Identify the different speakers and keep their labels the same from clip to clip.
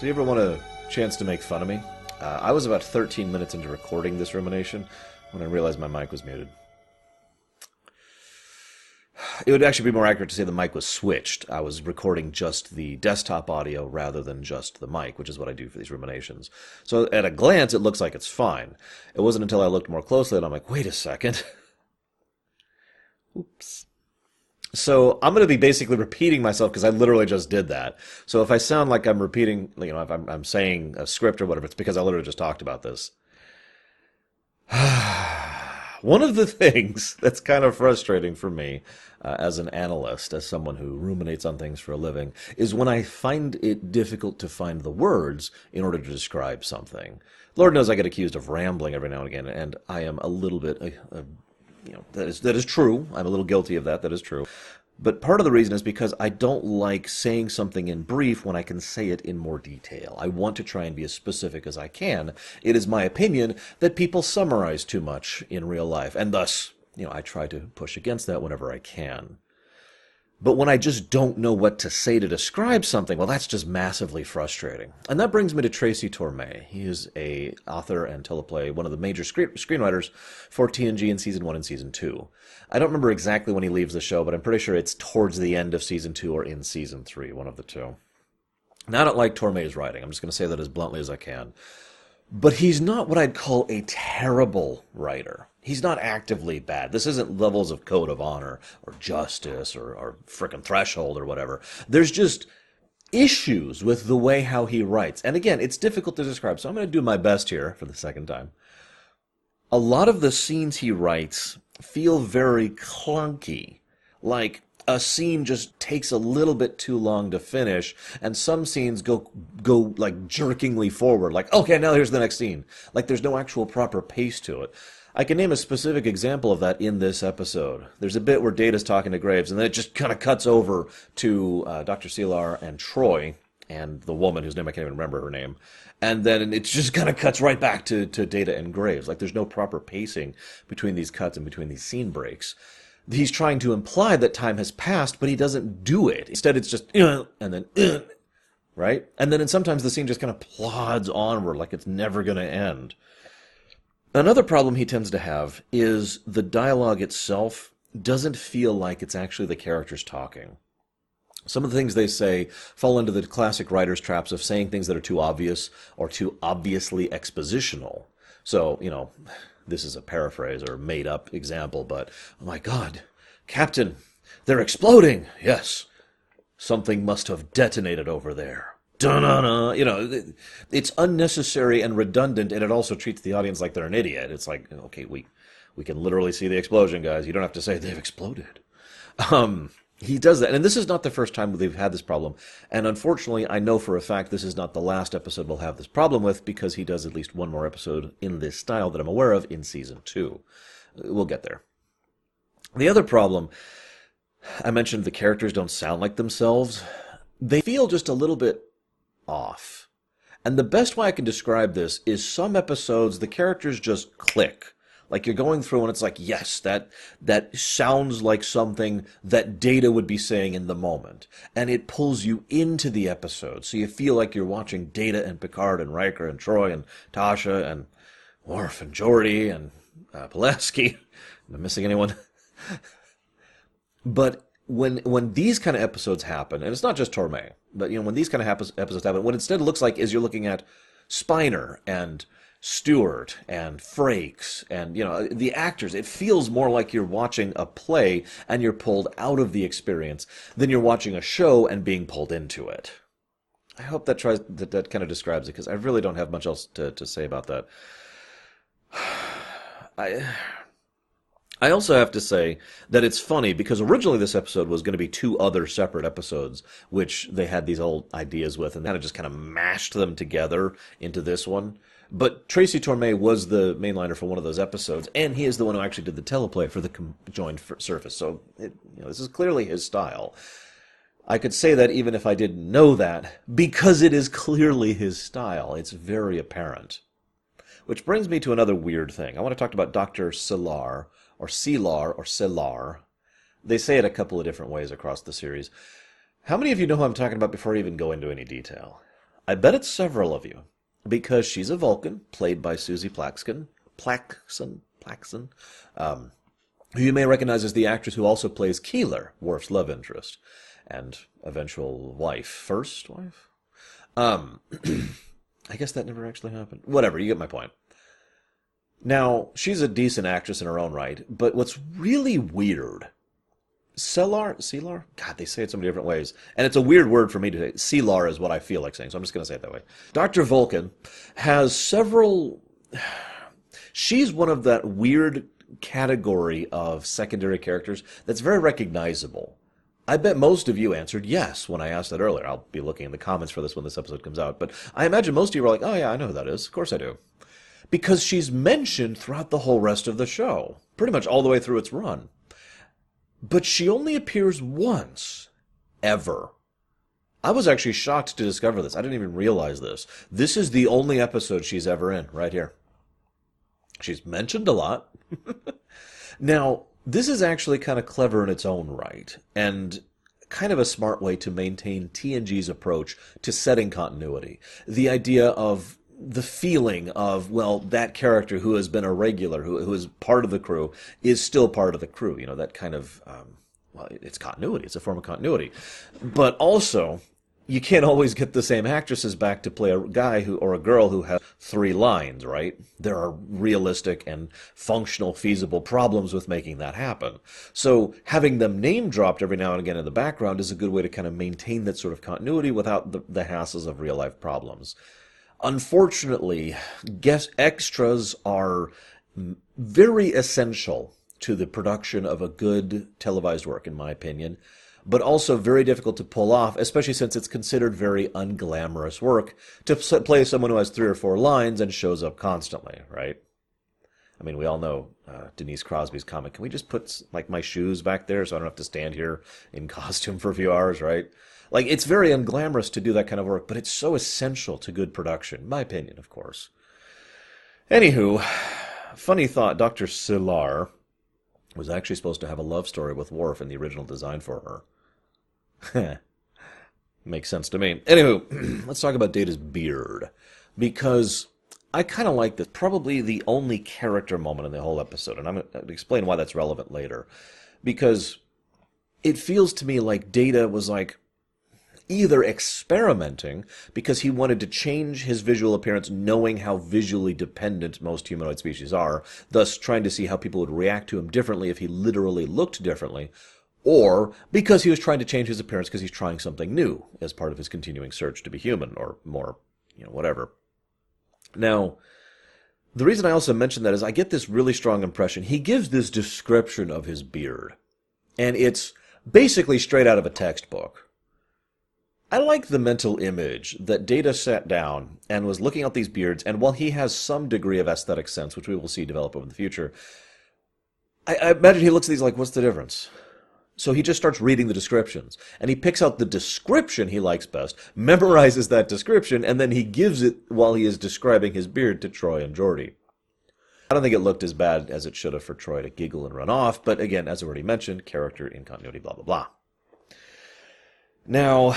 Speaker 1: So you ever want a chance to make fun of me? Uh, I was about 13 minutes into recording this rumination when I realized my mic was muted. It would actually be more accurate to say the mic was switched. I was recording just the desktop audio rather than just the mic, which is what I do for these ruminations. So at a glance, it looks like it's fine. It wasn't until I looked more closely that I'm like, wait a second. Oops. So I'm going to be basically repeating myself because I literally just did that. So if I sound like I'm repeating, you know, if I'm, I'm saying a script or whatever, it's because I literally just talked about this. One of the things that's kind of frustrating for me uh, as an analyst, as someone who ruminates on things for a living, is when I find it difficult to find the words in order to describe something. Lord knows I get accused of rambling every now and again, and I am a little bit, uh, uh, you know, that is that is true. I'm a little guilty of that. That is true. But part of the reason is because I don't like saying something in brief when I can say it in more detail. I want to try and be as specific as I can. It is my opinion that people summarize too much in real life, and thus, you know, I try to push against that whenever I can. But when I just don't know what to say to describe something, well, that's just massively frustrating. And that brings me to Tracy Torme. He is a author and teleplay, one of the major screen- screenwriters for TNG in season one and season two. I don't remember exactly when he leaves the show, but I'm pretty sure it's towards the end of season two or in season three, one of the two. Now, I don't like Torme's writing. I'm just going to say that as bluntly as I can. But he's not what I'd call a terrible writer. He's not actively bad. This isn't levels of code of honor or justice or, or frickin' threshold or whatever. There's just issues with the way how he writes. And again, it's difficult to describe, so I'm going to do my best here for the second time. A lot of the scenes he writes feel very clunky. Like, a scene just takes a little bit too long to finish, and some scenes go go like jerkingly forward, like okay, now here's the next scene. Like there's no actual proper pace to it. I can name a specific example of that in this episode. There's a bit where Data's talking to Graves, and then it just kind of cuts over to uh, Dr. Selar and Troi and the woman whose name I can't even remember her name. And then it just kind of cuts right back to, to Data and Graves. Like there's no proper pacing between these cuts and between these scene breaks he's trying to imply that time has passed, but he doesn't do it. Instead, it's just uh, and then uh, right, and then and sometimes the scene just kind of plods onward like it's never going to end. Another problem he tends to have is the dialogue itself doesn't feel like it's actually the characters talking. Some of the things they say fall into the classic writer's traps of saying things that are too obvious or too obviously expositional. So, you know, this is a paraphrase or made up example, but oh my God, Captain, they're exploding. Yes, something must have detonated over there. Da-na-na. You know, it's unnecessary and redundant, and it also treats the audience like they're an idiot. It's like, okay, we we can literally see the explosion, guys. You don't have to say they've exploded. Um, he does that. And this is not the first time they've had this problem. And unfortunately, I know for a fact this is not the last episode we'll have this problem with because he does at least one more episode in this style that I'm aware of in season two. We'll get there. The other problem, I mentioned the characters don't sound like themselves. They feel just a little bit off. And the best way I can describe this is some episodes, the characters just click like you're going through and it's like, yes, that, that sounds like something that Data would be saying in the moment. And it pulls you into the episode. So you feel like you're watching Data and Picard and Riker and Troi and Tasha and Worf and Geordi and uh, Pulaski. Am I missing anyone? but when when these kind of episodes happen, and it's not just Torme, but you know when these kind of episodes happen, what instead looks like is you're looking at Spiner and Stewart and Frakes and you know the actors. It feels more like you're watching a play and you're pulled out of the experience than you're watching a show and being pulled into it. I hope that tries that, that kind of describes it because I really don't have much else to, to say about that. I I also have to say that it's funny because originally this episode was going to be two other separate episodes, which they had these old ideas with, and kind of just kind of mashed them together into this one. But Tracy Torme was the mainliner for one of those episodes, and he is the one who actually did the teleplay for the conjoined surface. So it, you know, this is clearly his style. I could say that even if I didn't know that, because it is clearly his style. It's very apparent. Which brings me to another weird thing. I want to talk about Dr. Selar, or Selar, or Selar. They say it a couple of different ways across the series. How many of you know who I'm talking about before I even go into any detail? I bet it's several of you, because she's a Vulcan, played by Suzie Plakson, Plakson, Plakson, um, who you may recognize as the actress who also plays K'Ehleyr, Worf's love interest, and eventual wife, first wife. Um, I guess that never actually happened. Whatever, you get my point. Now, she's a decent actress in her own right, but what's really weird, Selar, Selar? God, they say it so many different ways. And it's a weird word for me to say. Selar is what I feel like saying, so I'm just going to say it that way. Dr. Vulcan has several. She's one of that weird category of secondary characters that's very recognizable. I bet most of you answered yes when I asked that earlier. I'll be looking in the comments for this when this episode comes out. But I imagine most of you were like, oh, yeah, I know who that is. Of course I do. Because she's mentioned throughout the whole rest of the show, pretty much all the way through its run. But she only appears once, ever. I was actually shocked to discover this. I didn't even realize this. This is the only episode she's ever in, right here. She's mentioned a lot. now, this is actually kind of clever in its own right, and kind of a smart way to maintain TNG's approach to setting continuity. The idea of the feeling of well that character who has been a regular who, who is part of the crew is still part of the crew you know that kind of um, well it's continuity it's a form of continuity but also you can't always get the same actresses back to play a guy who or a girl who has three lines, right? There are realistic and functional, feasible problems with making that happen. So having them name dropped every now and again in the background is a good way to kind of maintain that sort of continuity without the, the hassles of real life problems. Unfortunately, guest extras are very essential to the production of a good televised work, in my opinion but also very difficult to pull off, especially since it's considered very unglamorous work to play someone who has three or four lines and shows up constantly, right? I mean, we all know uh, Denise Crosby's comic. Can we just put like my shoes back there so I don't have to stand here in costume for a few hours, right? Like it's very unglamorous to do that kind of work, but it's so essential to good production, my opinion, of course. Anywho, funny thought, Dr. Selar was actually supposed to have a love story with Worf in the original design for her. Makes sense to me. Anywho, let's talk about Data's beard. Because I kind of like this. Probably the only character moment in the whole episode. And I'm going to explain why that's relevant later. Because it feels to me like Data was like, either experimenting because he wanted to change his visual appearance knowing how visually dependent most humanoid species are, thus trying to see how people would react to him differently if he literally looked differently, or because he was trying to change his appearance because he's trying something new as part of his continuing search to be human or more, you know, whatever. Now, the reason I also mention that is I get this really strong impression. He gives this description of his beard, and it's basically straight out of a textbook I like the mental image that Data sat down and was looking at these beards, and while he has some degree of aesthetic sense, which we will see develop over the future, I, I imagine he looks at these like, what's the difference? So he just starts reading the descriptions, and he picks out the description he likes best, memorizes that description, and then he gives it while he is describing his beard to Troi and Geordi. I don't think it looked as bad as it should have for Troi to giggle and run off, but again, as already mentioned, character, in continuity, blah, blah, blah. Now,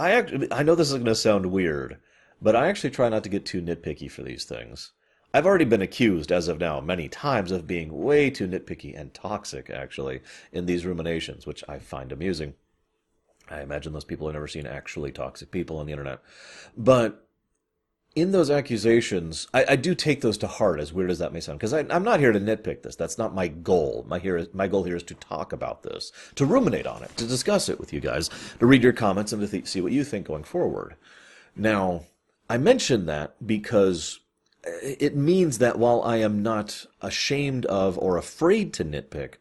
Speaker 1: I actually, I know this is going to sound weird, but I actually try not to get too nitpicky for these things. I've already been accused, as of now, many times of being way too nitpicky and toxic, actually, in these ruminations, which I find amusing. I imagine those people have never seen actually toxic people on the internet. But in those accusations, I, I, do take those to heart, as weird as that may sound, because I'm not here to nitpick this. That's not my goal. My here, is, my goal here is to talk about this, to ruminate on it, to discuss it with you guys, to read your comments and to th- see what you think going forward. Now, I mention that because uh, it means that while I am not ashamed of or afraid to nitpick,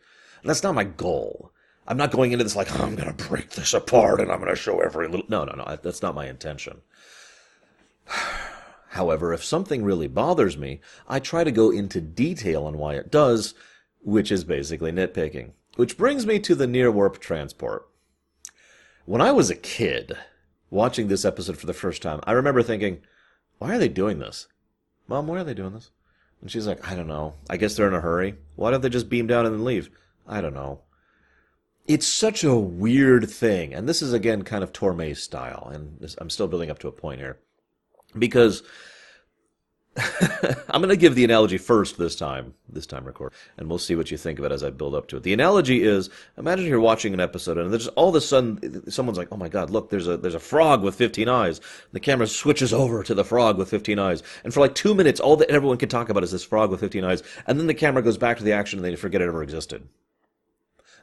Speaker 1: that's not my goal. I'm not going into this like, oh, I'm going to break this apart and I'm going to show every little. No, no, no. That's not my intention. However, if something really bothers me, I try to go into detail on why it does, which is basically nitpicking. Which brings me to the near warp transport. When I was a kid, watching this episode for the first time, I remember thinking, why are they doing this? Mom, why are they doing this? And she's like, I don't know. I guess they're in a hurry. Why don't they just beam down and then leave? I don't know. it's such a weird thing, and this is again kind of Torme's style, and I'm still building up to a point here because I'm going to give the analogy first this time, this time record, and we'll see what you think of it as I build up to it. The analogy is: imagine you're watching an episode, and there's all of a sudden someone's like, "Oh my God, look! There's a there's a frog with 15 eyes." The camera switches over to the frog with 15 eyes, and for like two minutes, all that everyone can talk about is this frog with 15 eyes, and then the camera goes back to the action, and they forget it ever existed.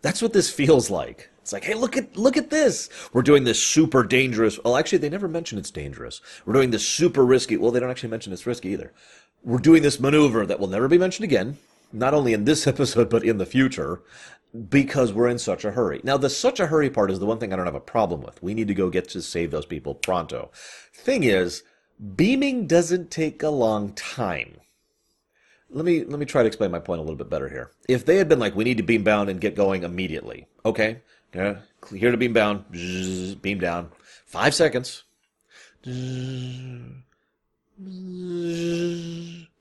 Speaker 1: That's what this feels like. It's like, hey, look at look at this. We're doing this super dangerous. Well, actually, they never mention it's dangerous. We're doing this super risky. Well, they don't actually mention it's risky either. We're doing this maneuver that will never be mentioned again, not only in this episode but in the future, because we're in such a hurry. Now, the such a hurry part is the one thing I don't have a problem with. We need to go get to save those people pronto. Thing is, beaming doesn't take a long time let me let me try to explain my point a little bit better here. If they had been like, we need to beam down and get going immediately, okay, yeah, here to beam down, beam down, five seconds. It's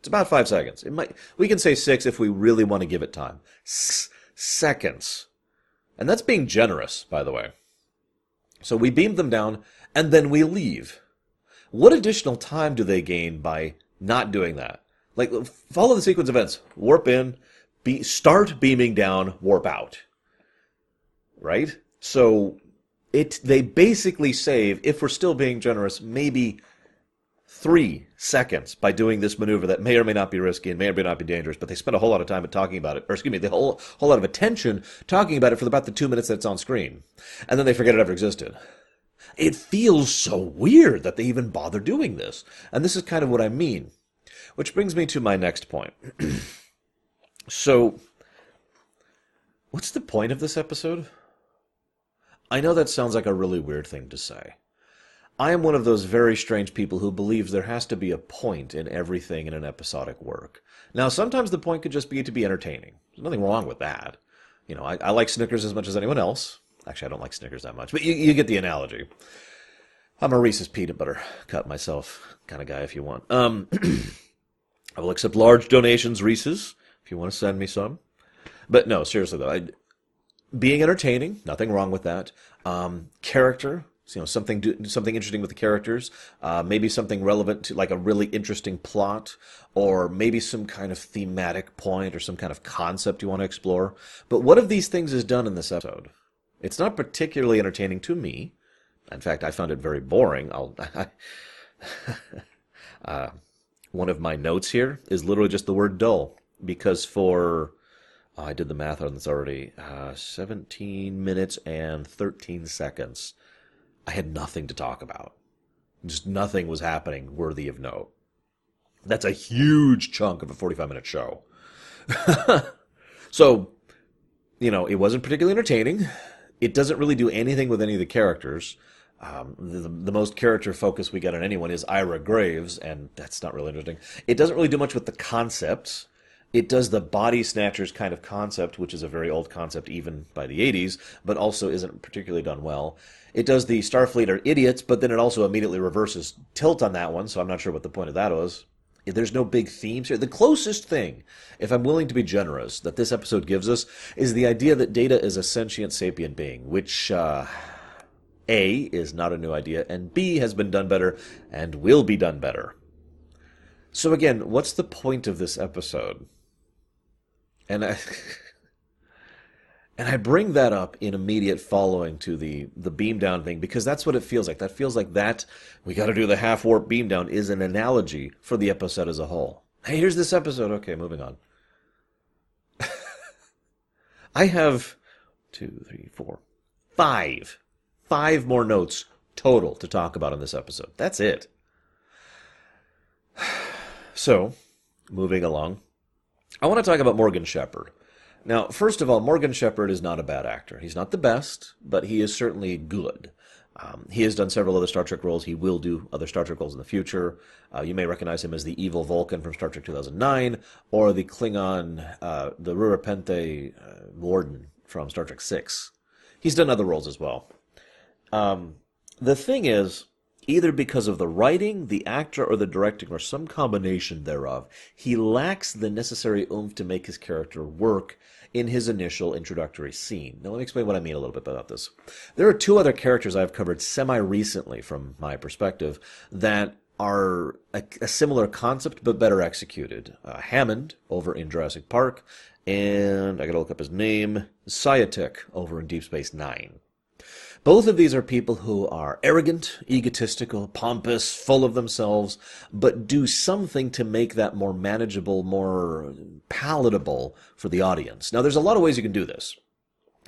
Speaker 1: about five seconds. It might we can say six if we really want to give it time. S- seconds, and that's being generous, by the way. So we beam them down and then we leave. What additional time do they gain by not doing that? Like follow the sequence of events. Warp in, be start beaming down, warp out. Right? So it they basically save, if we're still being generous, maybe three seconds by doing this maneuver that may or may not be risky and may or may not be dangerous, but they spend a whole lot of time talking about it, or excuse me, the whole whole lot of attention talking about it for about the two minutes that it's on screen. And then they forget it ever existed. It feels so weird that they even bother doing this. And this is kind of what I mean. Which brings me to my next point. so, what's the point of this episode? I know that sounds like a really weird thing to say. I am one of those very strange people who believes there has to be a point in everything in an episodic work. Now, sometimes the point could just be to be entertaining. There's nothing wrong with that. You know, I, I like Snickers as much as anyone else. Actually, I don't like Snickers that much, but you, you get the analogy. I'm a Reese's peanut butter cut myself kind of guy if you want. Um, I will accept large donations, Reese's, if you want to send me some. But no, seriously though, I, being entertaining, nothing wrong with that. Um, character, you know, something do, something interesting with the characters, uh, maybe something relevant to like a really interesting plot, or maybe some kind of thematic point or some kind of concept you want to explore. But what of these things is done in this episode? It's not particularly entertaining to me. In fact, I found it very boring. I'll. uh, one of my notes here is literally just the word dull because for oh, I did the math on this already. Uh, 17 minutes and 13 seconds. I had nothing to talk about. Just nothing was happening worthy of note. That's a huge chunk of a 45 minute show. so, you know, it wasn't particularly entertaining. It doesn't really do anything with any of the characters. Um, the, the most character focus we get on anyone is Ira Graves, and that's not really interesting. It doesn't really do much with the concepts. It does the body snatchers kind of concept, which is a very old concept even by the 80s, but also isn't particularly done well. It does the Starfleet are idiots, but then it also immediately reverses tilt on that one, so I'm not sure what the point of that was. There's no big themes here. The closest thing, if I'm willing to be generous, that this episode gives us is the idea that Data is a sentient sapient being, which, uh, a is not a new idea, and B has been done better and will be done better. So again, what's the point of this episode? And I and I bring that up in immediate following to the the beam down thing because that's what it feels like. That feels like that we got to do the half warp beam down is an analogy for the episode as a whole. Hey, here's this episode. Okay, moving on. I have two, three, four, five five more notes total to talk about in this episode. That's it. So, moving along, I want to talk about Morgan Sheppard. Now, first of all, Morgan Sheppard is not a bad actor. He's not the best, but he is certainly good. Um, he has done several other Star Trek roles. He will do other Star Trek roles in the future. Uh, you may recognize him as the evil Vulcan from Star Trek 2009, or the Klingon, uh, the Rura Penthe uh, Warden from Star Trek 6. He's done other roles as well. Um, the thing is, either because of the writing, the actor, or the directing, or some combination thereof, he lacks the necessary oomph to make his character work in his initial introductory scene. Now, let me explain what I mean a little bit about this. There are two other characters I've covered semi recently from my perspective that are a, a, similar concept but better executed. Uh, Hammond over in Jurassic Park, and I gotta look up his name, Seyetik over in Deep Space Nine. Both of these are people who are arrogant, egotistical, pompous, full of themselves, but do something to make that more manageable, more palatable for the audience. Now, there's a lot of ways you can do this.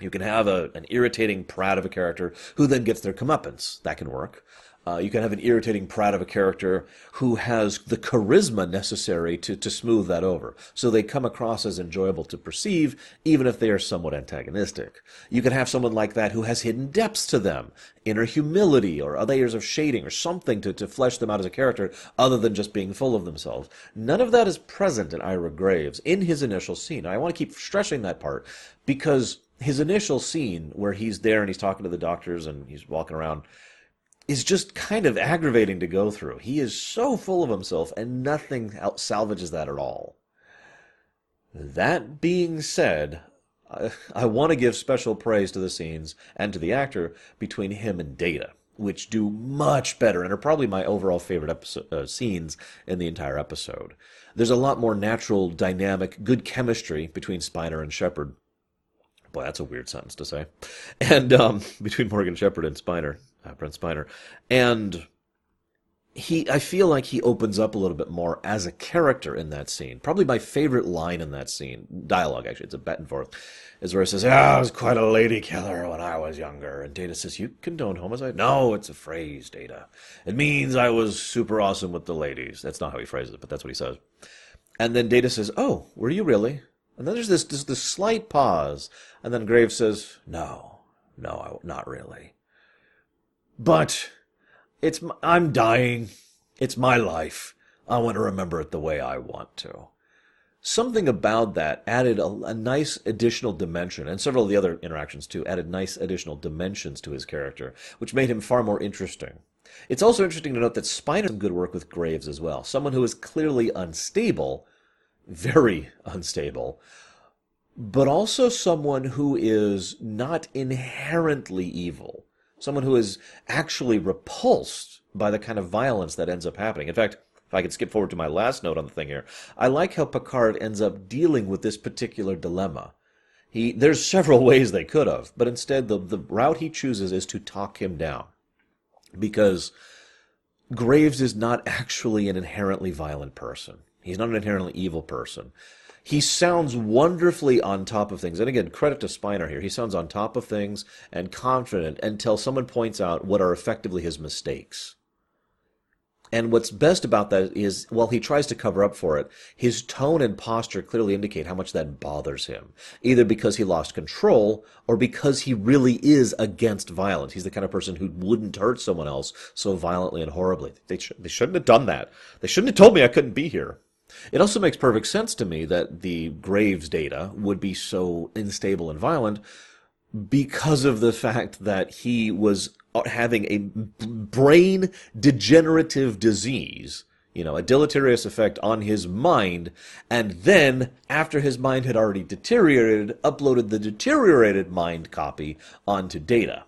Speaker 1: You can have a, an irritating prat of a character who then gets their comeuppance. That can work. Uh, you can have an irritating prat of a character who has the charisma necessary to, to smooth that over. So they come across as enjoyable to perceive, even if they are somewhat antagonistic. You can have someone like that who has hidden depths to them, inner humility or layers of shading or something to, to flesh them out as a character other than just being full of themselves. None of that is present in Ira Graves in his initial scene. I want to keep stressing that part because his initial scene where he's there and he's talking to the doctors and he's walking around is just kind of aggravating to go through. He is so full of himself, and nothing salvages that at all. That being said, I, I want to give special praise to the scenes and to the actor between him and Data, which do much better and are probably my overall favorite episode, uh, scenes in the entire episode. There's a lot more natural, dynamic, good chemistry between Spiner and Sheppard. Boy, that's a weird sentence to say. And um, between Morgan Sheppard and Spiner uh, Brent Spiner, and he I feel like he opens up a little bit more as a character in that scene. Probably my favorite line in that scene, dialogue actually, it's a back and forth, is where he says, "Yeah, I was quite a lady killer when I was younger." And Data says, "You condone homicide?" No, it's a phrase, Data. It means I was super awesome with the ladies. That's not how he phrases it, but that's what he says. And then Data says, "Oh, were you really?" And then there's this this, this slight pause, and then Graves says, "No, no, I, not really." But it's I'm dying. It's my life. I want to remember it the way I want to. Something about that added a, a, nice additional dimension, and several of the other interactions too added nice additional dimensions to his character, which made him far more interesting. It's also interesting to note that Spiner did good work with Graves as well. Someone who is clearly unstable, very unstable, but also someone who is not inherently evil someone who is actually repulsed by the kind of violence that ends up happening. In fact, if I could skip forward to my last note on the thing here, I like how Picard ends up dealing with this particular dilemma. He, there's several ways they could have, but instead the, the route he chooses is to talk him down. Because Graves is not actually an inherently violent person. He's not an inherently evil person he sounds wonderfully on top of things. And again, credit to Spiner here. He sounds on top of things and confident until someone points out what are effectively his mistakes. And what's best about that is, while he tries to cover up for it, his tone and posture clearly indicate how much that bothers him. Either because he lost control, or because he really is against violence. He's the kind of person who wouldn't hurt someone else so violently and horribly. They, sh- they shouldn't have done that. They shouldn't have told me I couldn't be here. It also makes perfect sense to me that the Graves data would be so unstable and violent because of the fact that he was uh, having a brain degenerative disease, you know, a deleterious effect on his mind, and then, after his mind had already deteriorated, uploaded the deteriorated mind copy onto data.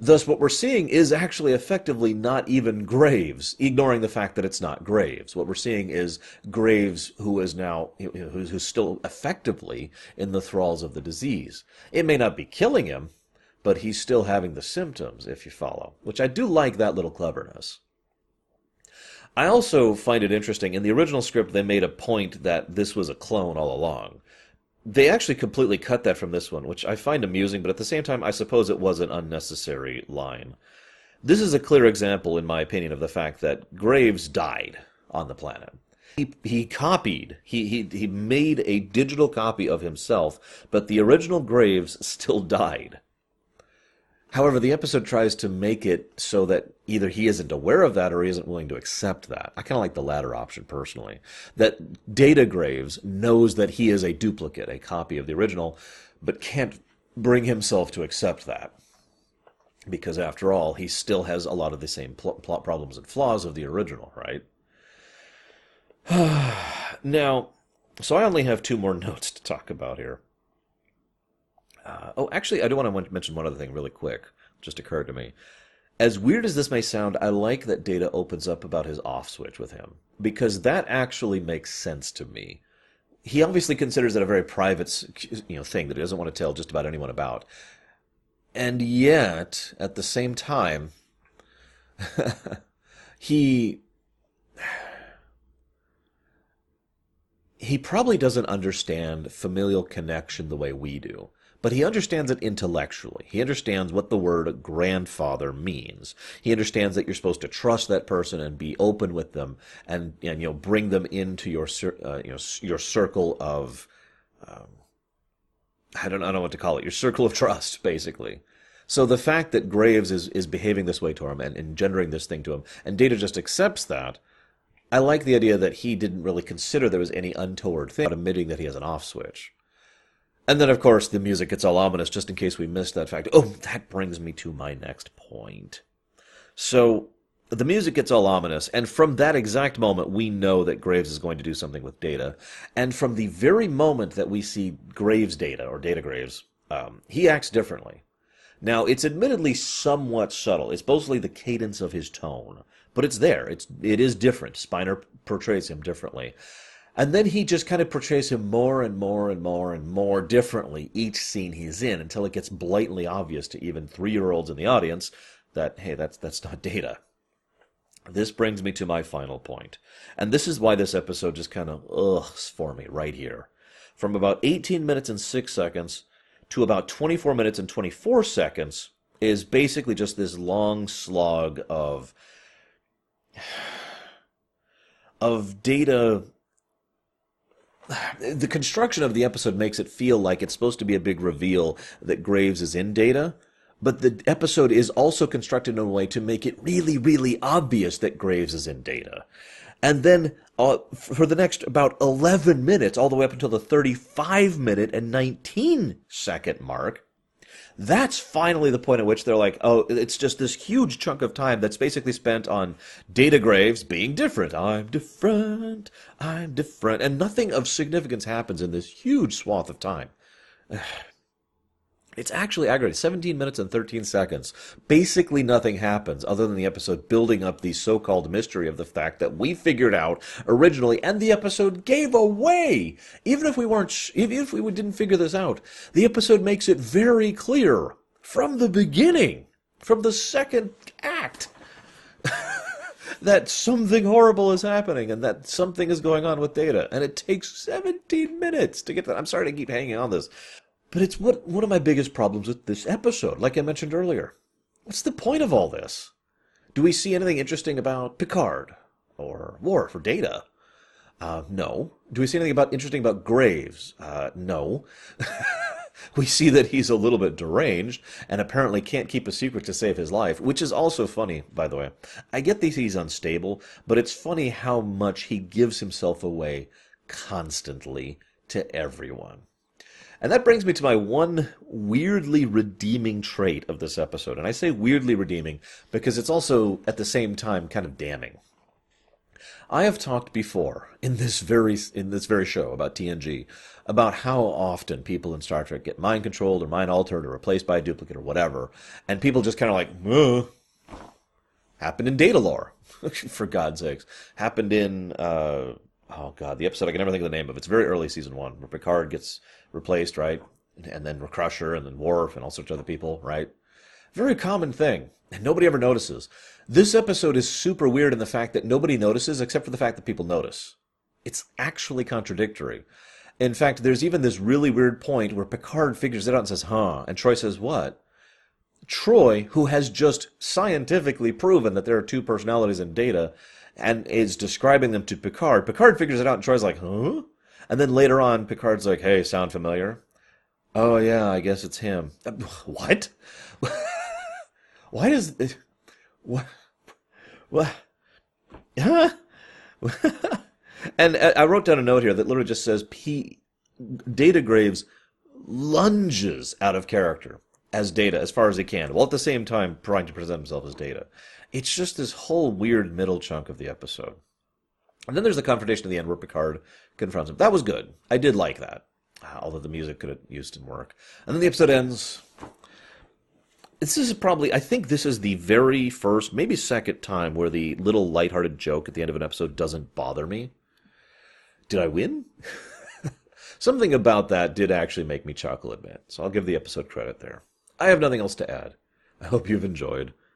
Speaker 1: Thus, what we're seeing is actually effectively not even Graves, ignoring the fact that it's not Graves. What we're seeing is Graves, who is now, who's, still effectively in the thralls of the disease. It may not be killing him, but he's still having the symptoms, if you follow, which I do like that little cleverness. I also find it interesting, in the original script, they made a point that this was a clone all along they actually completely cut that from this one, which I find amusing, but at the same time, I suppose it was an unnecessary line. This is a clear example, in my opinion, of the fact that Graves died on the planet. He, he copied, he, he, he made a digital copy of himself, but the original Graves still died. However, the episode tries to make it so that either he isn't aware of that or he isn't willing to accept that. I kind of like the latter option personally. That Data Graves knows that he is a duplicate, a copy of the original, but can't bring himself to accept that. because after all, he still has a lot of the same pl- plot problems and flaws of the original, right? now, so I only have two more notes to talk about here. Uh, oh, actually, I do want to mention one other thing really quick. Just occurred to me. As weird as this may sound, I like that Data opens up about his off switch with him because that actually makes sense to me. He obviously considers it a very private, you know, thing that he doesn't want to tell just about anyone about. And yet, at the same time, he he probably doesn't understand familial connection the way we do but he understands it intellectually. He understands what the word grandfather means. He understands that you're supposed to trust that person and be open with them, and and you know bring them into your uh, you know your circle of um, I don't I don't know what to call it your circle of trust basically. So the fact that Graves is is behaving this way to him and engendering this thing to him, and Data just accepts that. I like the idea that he didn't really consider there was any untoward thing about admitting that he has an off switch. And then, of course, the music gets all ominous just in case we missed that fact. Oh, that brings me to my next point. So, the music gets all ominous, and from that exact moment, we know that Graves is going to do something with Data. And from the very moment that we see Graves Data, or Data Graves, um, he acts differently. Now, it's admittedly somewhat subtle. It's mostly the cadence of his tone, but it's there. It's it is different. Spiner portrays him differently. And then he just kind of portrays him more and more and more and more differently each scene he's in until it gets blatantly obvious to even three year olds in the audience that, hey, that's, that's not data. This brings me to my final point. And this is why this episode just kind of ughs for me right here. From about 18 minutes and 6 seconds to about 24 minutes and 24 seconds is basically just this long slog of of data the construction of the episode makes it feel like it's supposed to be a big reveal that Graves is in Data, but the episode is also constructed in a way to make it really, really obvious that Graves is in Data. And then uh, for the next about 11 minutes, all the way up until the 35 minute and 19 second mark, that's finally the point at which they're like, oh, it's just this huge chunk of time that's basically spent on Data Graves being different. I'm different. I'm different. And nothing of significance happens in this huge swath of time. It's actually aggravating. 17 minutes and 13 seconds. Basically nothing happens other than the episode building up the so-called mystery of the fact that we figured out originally and the episode gave away. Even if we weren't, even if we didn't figure this out, the episode makes it very clear from the beginning, from the second act, that something horrible is happening and that something is going on with data. And it takes 17 minutes to get that. I'm sorry to keep hanging on this. But it's what one of my biggest problems with this episode, like I mentioned earlier. What's the point of all this? Do we see anything interesting about Picard or Worf or Data? Uh, no. Do we see anything about interesting about Graves? Uh, no. we see that he's a little bit deranged and apparently can't keep a secret to save his life, which is also funny, by the way. I get that he's unstable, but it's funny how much he gives himself away constantly to everyone. And that brings me to my one weirdly redeeming trait of this episode. And I say weirdly redeeming because it's also at the same time kind of damning. I have talked before in this very in this very show about TNG about how often people in Star Trek get mind controlled or mind altered or replaced by a duplicate or whatever, and people just kind of like, Ugh. happened in Datalore, for God's sakes, happened in uh, oh god, the episode I can never think of the name of. It's very early season one where Picard gets replaced, right? And then Crusher and then Worf and all sorts of other people, right? Very common thing. And nobody ever notices. This episode is super weird in the fact that nobody notices except for the fact that people notice. It's actually contradictory. In fact, there's even this really weird point where Picard figures it out and says, huh? And Troi says, what? Troi, who has just scientifically proven that there are two personalities in data and is describing them to Picard, Picard figures it out and Troi's like, huh? And then later on, Picard's like, "Hey, sound familiar?" Oh yeah, I guess it's him. Uh, what? Why does it? What? What? Huh? and uh, I wrote down a note here that literally just says P. Data Graves lunges out of character as data as far as he can, while at the same time trying to present himself as data. It's just this whole weird middle chunk of the episode. And then there's the confrontation at the end where Picard confronts him. That was good. I did like that. Uh, although the music could have used some work. And then the episode ends. This is probably, I think this is the very first, maybe second time where the little lighthearted joke at the end of an episode doesn't bother me. Did I win? Something about that did actually make me chuckle a bit, so I'll give the episode credit there. I have nothing else to add. I hope you've enjoyed.